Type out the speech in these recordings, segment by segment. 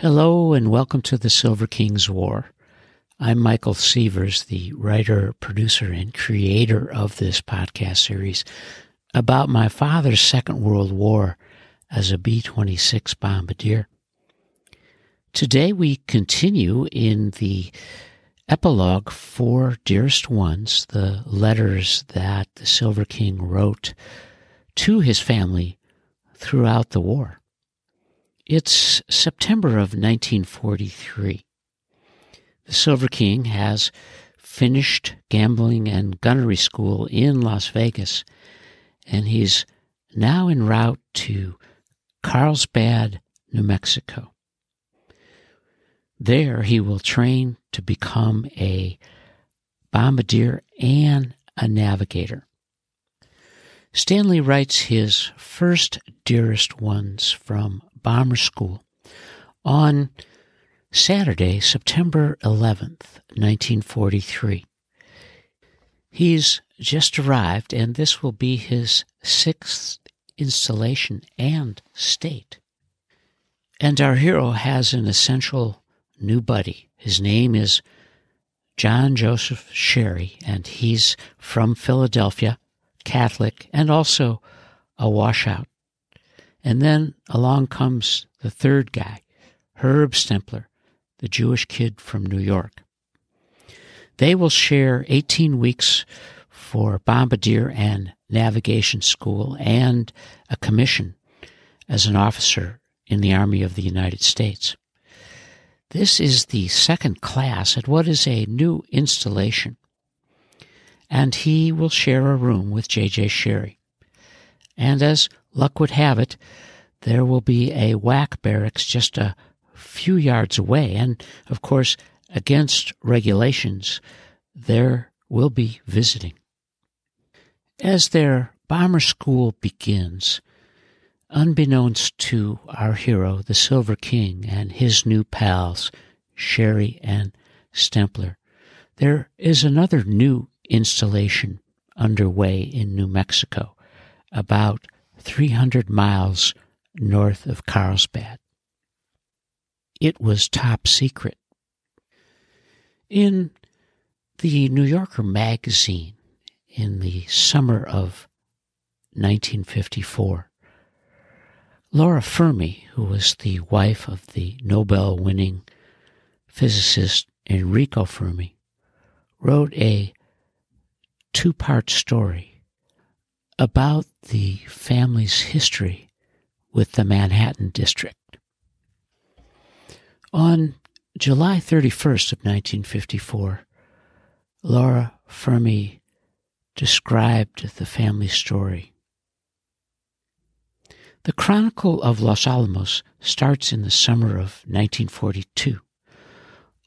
Hello and welcome to the Silver Kings War. I'm Michael Sievers, the writer, producer, and creator of this podcast series about my father's Second World War as a B 26 bombardier. Today we continue in the epilogue for Dearest Ones, the letters that the Silver King wrote to his family throughout the war. It's September of 1943. The Silver King has finished gambling and gunnery school in Las Vegas, and he's now en route to Carlsbad, New Mexico. There he will train to become a bombardier and a navigator. Stanley writes his first dearest ones from Bomber School on Saturday, September 11th, 1943. He's just arrived, and this will be his sixth installation and state. And our hero has an essential new buddy. His name is John Joseph Sherry, and he's from Philadelphia, Catholic, and also a washout. And then along comes the third guy, Herb Stempler, the Jewish kid from New York. They will share 18 weeks for bombardier and navigation school and a commission as an officer in the Army of the United States. This is the second class at what is a new installation, and he will share a room with J.J. Sherry. And as luck would have it, there will be a WAC barracks just a few yards away. And of course, against regulations, there will be visiting. As their bomber school begins, unbeknownst to our hero, the Silver King, and his new pals, Sherry and Stempler, there is another new installation underway in New Mexico, about 300 miles north of Carlsbad. It was top secret. In the New Yorker magazine in the summer of 1954, Laura Fermi, who was the wife of the Nobel winning physicist Enrico Fermi, wrote a two part story about the family's history with the Manhattan District. On July 31st of 1954, Laura Fermi described the family story. The Chronicle of Los Alamos starts in the summer of 1942,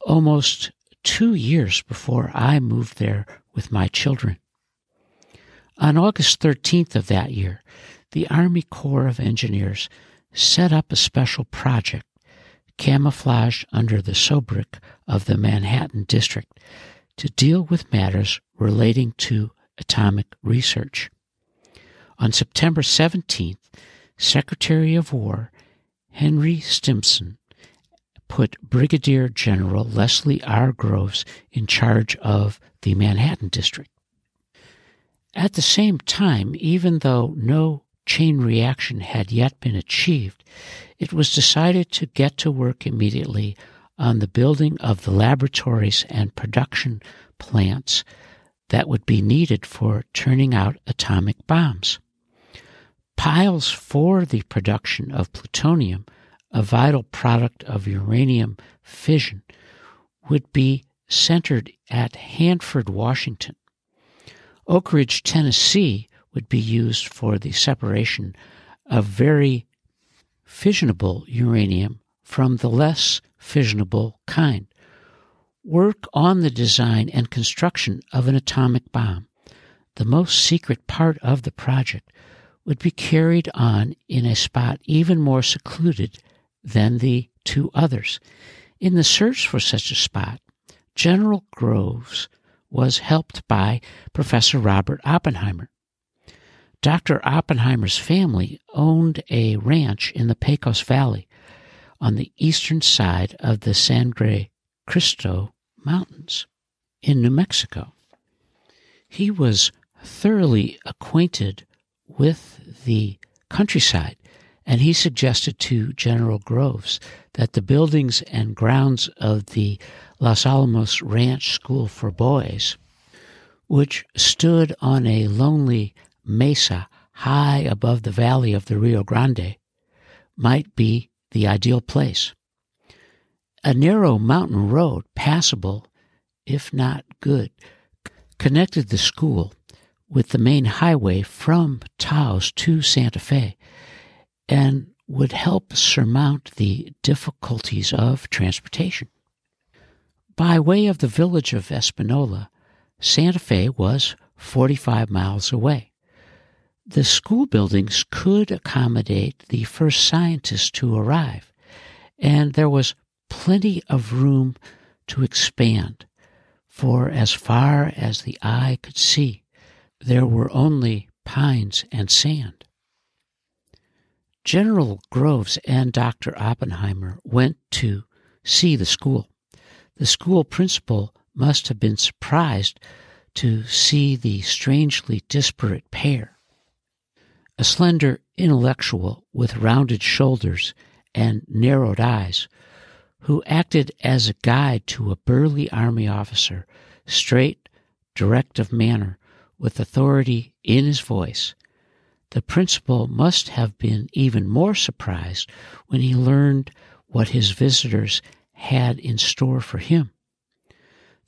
almost two years before I moved there with my children. On August 13th of that year, the Army Corps of Engineers set up a special project camouflaged under the sobriquet of the Manhattan District to deal with matters relating to atomic research. On September 17th, Secretary of War Henry Stimson put Brigadier General Leslie R. Groves in charge of the Manhattan District. At the same time, even though no chain reaction had yet been achieved, it was decided to get to work immediately on the building of the laboratories and production plants that would be needed for turning out atomic bombs. Piles for the production of plutonium, a vital product of uranium fission, would be centered at Hanford, Washington. Oak Ridge, Tennessee would be used for the separation of very fissionable uranium from the less fissionable kind. Work on the design and construction of an atomic bomb, the most secret part of the project, would be carried on in a spot even more secluded than the two others. In the search for such a spot, General Groves was helped by Professor Robert Oppenheimer, Dr. Oppenheimer's family owned a ranch in the Pecos Valley, on the eastern side of the Sangre Cristo Mountains in New Mexico. He was thoroughly acquainted with the countryside, and he suggested to General Groves that the buildings and grounds of the Los Alamos Ranch School for Boys, which stood on a lonely mesa high above the valley of the Rio Grande, might be the ideal place. A narrow mountain road, passable, if not good, connected the school with the main highway from Taos to Santa Fe and would help surmount the difficulties of transportation. By way of the village of Espanola, Santa Fe was 45 miles away. The school buildings could accommodate the first scientists to arrive, and there was plenty of room to expand, for as far as the eye could see, there were only pines and sand. General Groves and Dr. Oppenheimer went to see the school. The school principal must have been surprised to see the strangely disparate pair. A slender intellectual with rounded shoulders and narrowed eyes, who acted as a guide to a burly army officer, straight, direct of manner, with authority in his voice. The principal must have been even more surprised when he learned what his visitors had in store for him.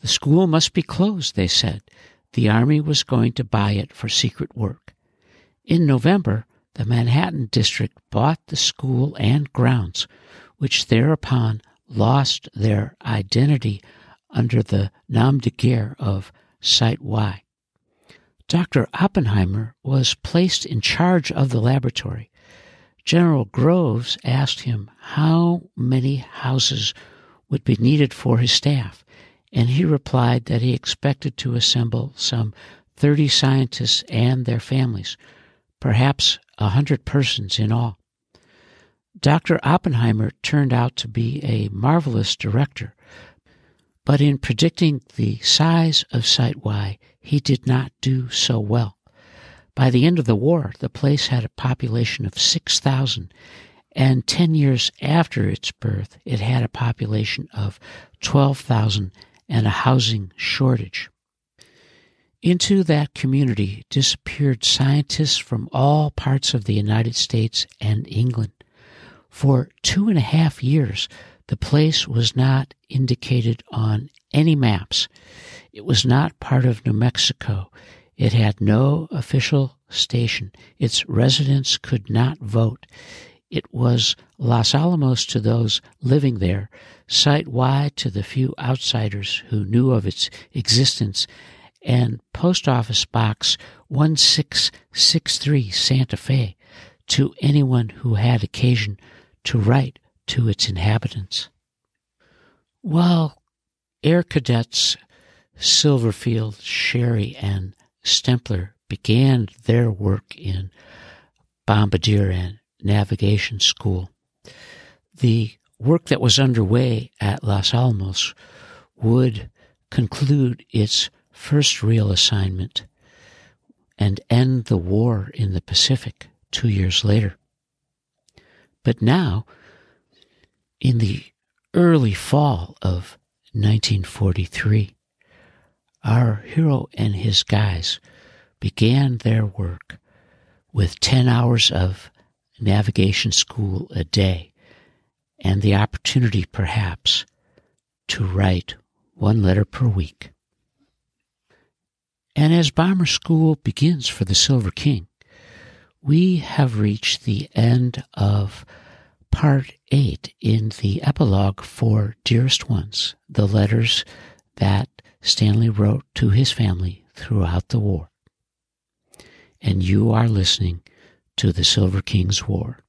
The school must be closed, they said. The Army was going to buy it for secret work. In November, the Manhattan District bought the school and grounds, which thereupon lost their identity under the nom de guerre of Site Y. Dr. Oppenheimer was placed in charge of the laboratory. General Groves asked him how many houses would be needed for his staff, and he replied that he expected to assemble some 30 scientists and their families, perhaps a hundred persons in all. Dr. Oppenheimer turned out to be a marvelous director, but in predicting the size of Site Y, he did not do so well. By the end of the war, the place had a population of 6,000, and 10 years after its birth, it had a population of 12,000 and a housing shortage. Into that community disappeared scientists from all parts of the United States and England. For two and a half years, the place was not indicated on any maps. It was not part of New Mexico. It had no official station. Its residents could not vote. It was Los Alamos to those living there, Site Y to the few outsiders who knew of its existence, and Post Office Box 1663 Santa Fe to anyone who had occasion to write to its inhabitants. While Air Cadets Silverfield, Sherry, and Stempler began their work in bombardier and navigation school, the work that was underway at Los Alamos would conclude its first real assignment and end the war in the Pacific two years later. But now, in the early fall of 1943, our hero and his guys began their work with 10 hours of navigation school a day and the opportunity, perhaps, to write one letter per week. And as bomber school begins for the Silver King, we have reached the end of part eight in the epilogue for Dearest Ones, the letters that Stanley wrote to his family throughout the war. And you are listening to the Silver King's War.